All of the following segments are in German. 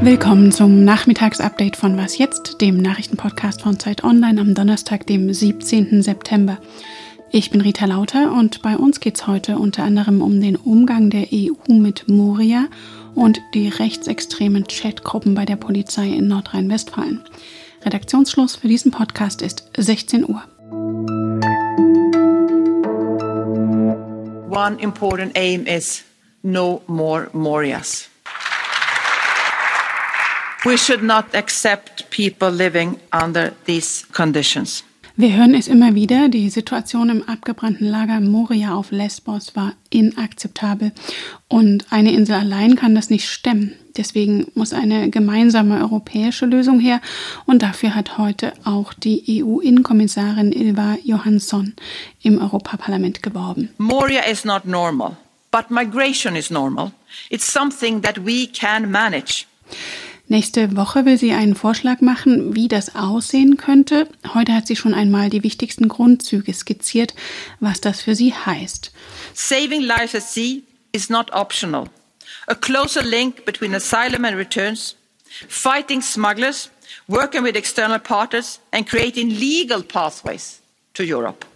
Willkommen zum Nachmittagsupdate von Was jetzt, dem Nachrichtenpodcast von Zeit Online am Donnerstag, dem 17. September. Ich bin Rita Lauter und bei uns geht es heute unter anderem um den Umgang der EU mit Moria und die rechtsextremen Chatgruppen bei der Polizei in Nordrhein-Westfalen. Redaktionsschluss für diesen Podcast ist 16 Uhr. One important aim is no more Morias. We should not accept people living under these conditions. Wir hören es immer wieder, die Situation im abgebrannten Lager Moria auf Lesbos war inakzeptabel und eine Insel allein kann das nicht stemmen. Deswegen muss eine gemeinsame europäische Lösung her und dafür hat heute auch die EU-Innenkommissarin Ilva Johansson im Europaparlament geworben. Moria is not normal, but migration is normal. It's something that we can manage. Nächste Woche will sie einen Vorschlag machen, wie das aussehen könnte. Heute hat sie schon einmal die wichtigsten Grundzüge skizziert, was das für sie heißt. Saving lives at sea is not optional. A closer link between asylum and returns, fighting smugglers, working with external partners and creating legal pathways to Europe.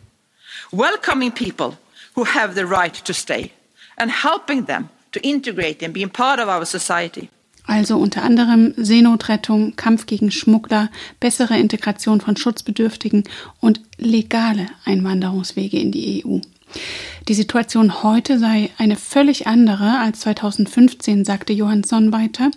Welcoming people who have the right to stay and helping them to integrate and be part of our society. Also unter anderem Seenotrettung, Kampf gegen Schmuggler, bessere Integration von Schutzbedürftigen und legale Einwanderungswege in die EU. Die Situation heute sei eine völlig andere als 2015, sagte Johansson weiter.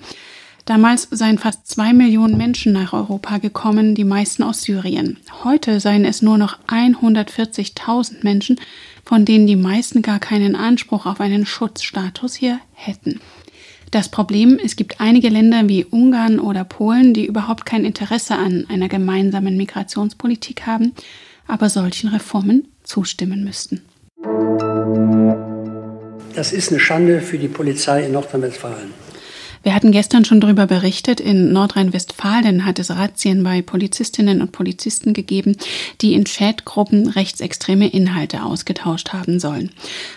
Damals seien fast zwei Millionen Menschen nach Europa gekommen, die meisten aus Syrien. Heute seien es nur noch 140.000 Menschen, von denen die meisten gar keinen Anspruch auf einen Schutzstatus hier hätten. Das Problem, es gibt einige Länder wie Ungarn oder Polen, die überhaupt kein Interesse an einer gemeinsamen Migrationspolitik haben, aber solchen Reformen zustimmen müssten. Das ist eine Schande für die Polizei in Nordrhein-Westfalen. Wir hatten gestern schon darüber berichtet, in Nordrhein-Westfalen hat es Razzien bei Polizistinnen und Polizisten gegeben, die in Chatgruppen rechtsextreme Inhalte ausgetauscht haben sollen.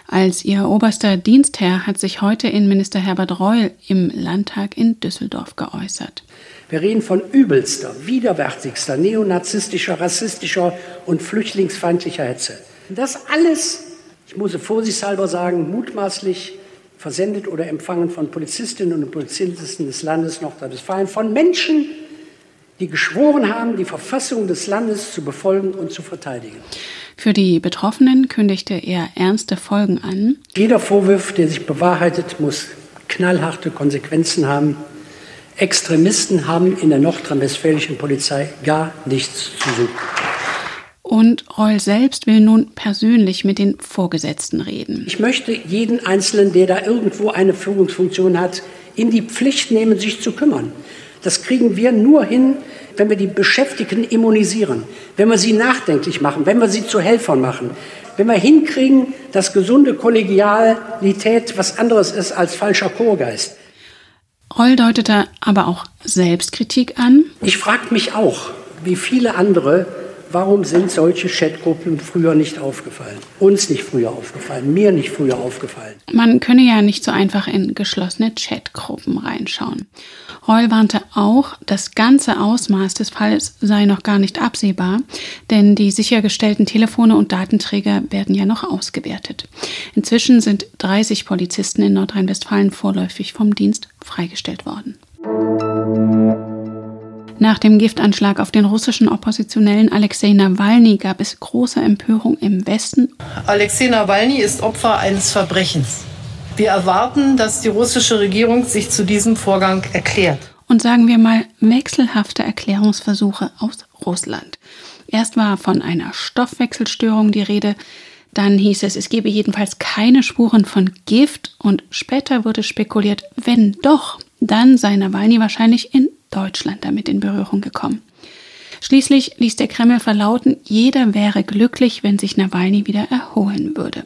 Als ihr oberster Dienstherr hat sich heute Innenminister Herbert Reul im Landtag in Düsseldorf geäußert. Wir reden von übelster, widerwärtigster, neonazistischer, rassistischer und flüchtlingsfeindlicher Hetze. Das alles, ich muss es vorsichtshalber sagen, mutmaßlich versendet oder empfangen von Polizistinnen und Polizisten des Landes Nordrhein-Westfalen, von Menschen, die geschworen haben, die Verfassung des Landes zu befolgen und zu verteidigen. Für die Betroffenen kündigte er ernste Folgen an. Jeder Vorwurf, der sich bewahrheitet, muss knallharte Konsequenzen haben. Extremisten haben in der nordrhein-westfälischen Polizei gar nichts zu suchen. Und Reul selbst will nun persönlich mit den Vorgesetzten reden. Ich möchte jeden Einzelnen, der da irgendwo eine Führungsfunktion hat, in die Pflicht nehmen, sich zu kümmern. Das kriegen wir nur hin, wenn wir die Beschäftigten immunisieren, wenn wir sie nachdenklich machen, wenn wir sie zu Helfern machen, wenn wir hinkriegen, dass gesunde Kollegialität was anderes ist als falscher Chorgeist. Reul deutete aber auch Selbstkritik an. Ich frage mich auch, wie viele andere, Warum sind solche Chatgruppen früher nicht aufgefallen? Uns nicht früher aufgefallen, mir nicht früher aufgefallen. Man könne ja nicht so einfach in geschlossene Chatgruppen reinschauen. Reul warnte auch, das ganze Ausmaß des Falls sei noch gar nicht absehbar, denn die sichergestellten Telefone und Datenträger werden ja noch ausgewertet. Inzwischen sind 30 Polizisten in Nordrhein-Westfalen vorläufig vom Dienst freigestellt worden. Nach dem Giftanschlag auf den russischen Oppositionellen Alexei Nawalny gab es große Empörung im Westen. Alexei Nawalny ist Opfer eines Verbrechens. Wir erwarten, dass die russische Regierung sich zu diesem Vorgang erklärt. Und sagen wir mal wechselhafte Erklärungsversuche aus Russland. Erst war von einer Stoffwechselstörung die Rede, dann hieß es, es gebe jedenfalls keine Spuren von Gift und später wurde spekuliert, wenn doch, dann sei Nawalny wahrscheinlich in Deutschland damit in Berührung gekommen. Schließlich ließ der Kreml verlauten, jeder wäre glücklich, wenn sich Nawalny wieder erholen würde.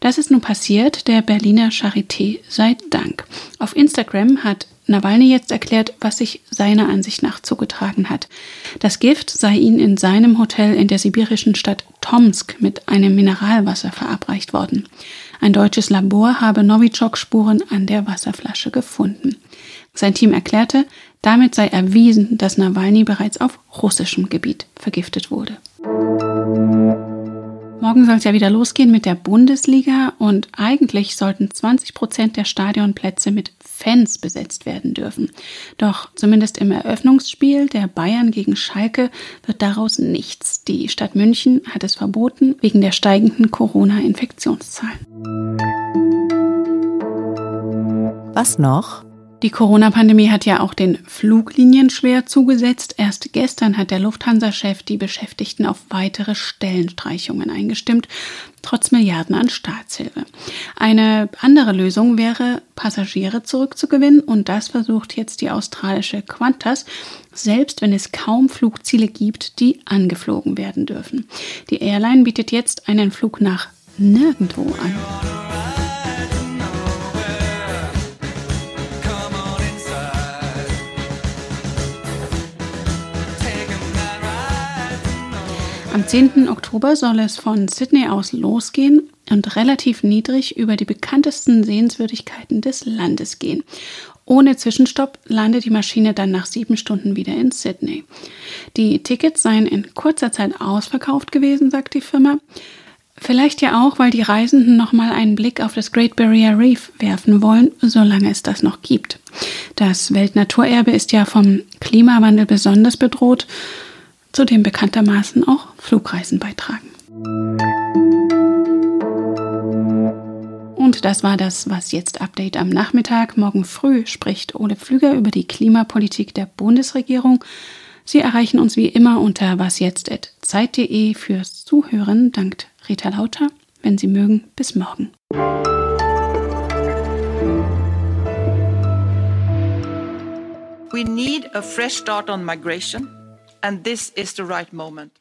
Das ist nun passiert, der Berliner Charité sei Dank. Auf Instagram hat Nawalny jetzt erklärt, was sich seiner Ansicht nach zugetragen hat. Das Gift sei ihm in seinem Hotel in der sibirischen Stadt Tomsk mit einem Mineralwasser verabreicht worden. Ein deutsches Labor habe Novichok-Spuren an der Wasserflasche gefunden. Sein Team erklärte, damit sei erwiesen, dass Nawalny bereits auf russischem Gebiet vergiftet wurde. Morgen soll es ja wieder losgehen mit der Bundesliga und eigentlich sollten 20 Prozent der Stadionplätze mit Fans besetzt werden dürfen. Doch zumindest im Eröffnungsspiel der Bayern gegen Schalke wird daraus nichts. Die Stadt München hat es verboten wegen der steigenden Corona-Infektionszahlen. Was noch? Die Corona-Pandemie hat ja auch den Fluglinien schwer zugesetzt. Erst gestern hat der Lufthansa-Chef die Beschäftigten auf weitere Stellenstreichungen eingestimmt, trotz Milliarden an Staatshilfe. Eine andere Lösung wäre, Passagiere zurückzugewinnen und das versucht jetzt die australische Qantas, selbst wenn es kaum Flugziele gibt, die angeflogen werden dürfen. Die Airline bietet jetzt einen Flug nach nirgendwo an. Am 10. Oktober soll es von Sydney aus losgehen und relativ niedrig über die bekanntesten Sehenswürdigkeiten des Landes gehen. Ohne Zwischenstopp landet die Maschine dann nach sieben Stunden wieder in Sydney. Die Tickets seien in kurzer Zeit ausverkauft gewesen, sagt die Firma. Vielleicht ja auch, weil die Reisenden nochmal einen Blick auf das Great Barrier Reef werfen wollen, solange es das noch gibt. Das Weltnaturerbe ist ja vom Klimawandel besonders bedroht zu dem bekanntermaßen auch Flugreisen beitragen. Und das war das Was jetzt Update am Nachmittag. Morgen früh spricht Ole Pflüger über die Klimapolitik der Bundesregierung. Sie erreichen uns wie immer unter wasjetzt.zeit.de fürs Zuhören. Dankt Rita Lauter. Wenn Sie mögen, bis morgen. We need a fresh start on migration. And this is the right moment.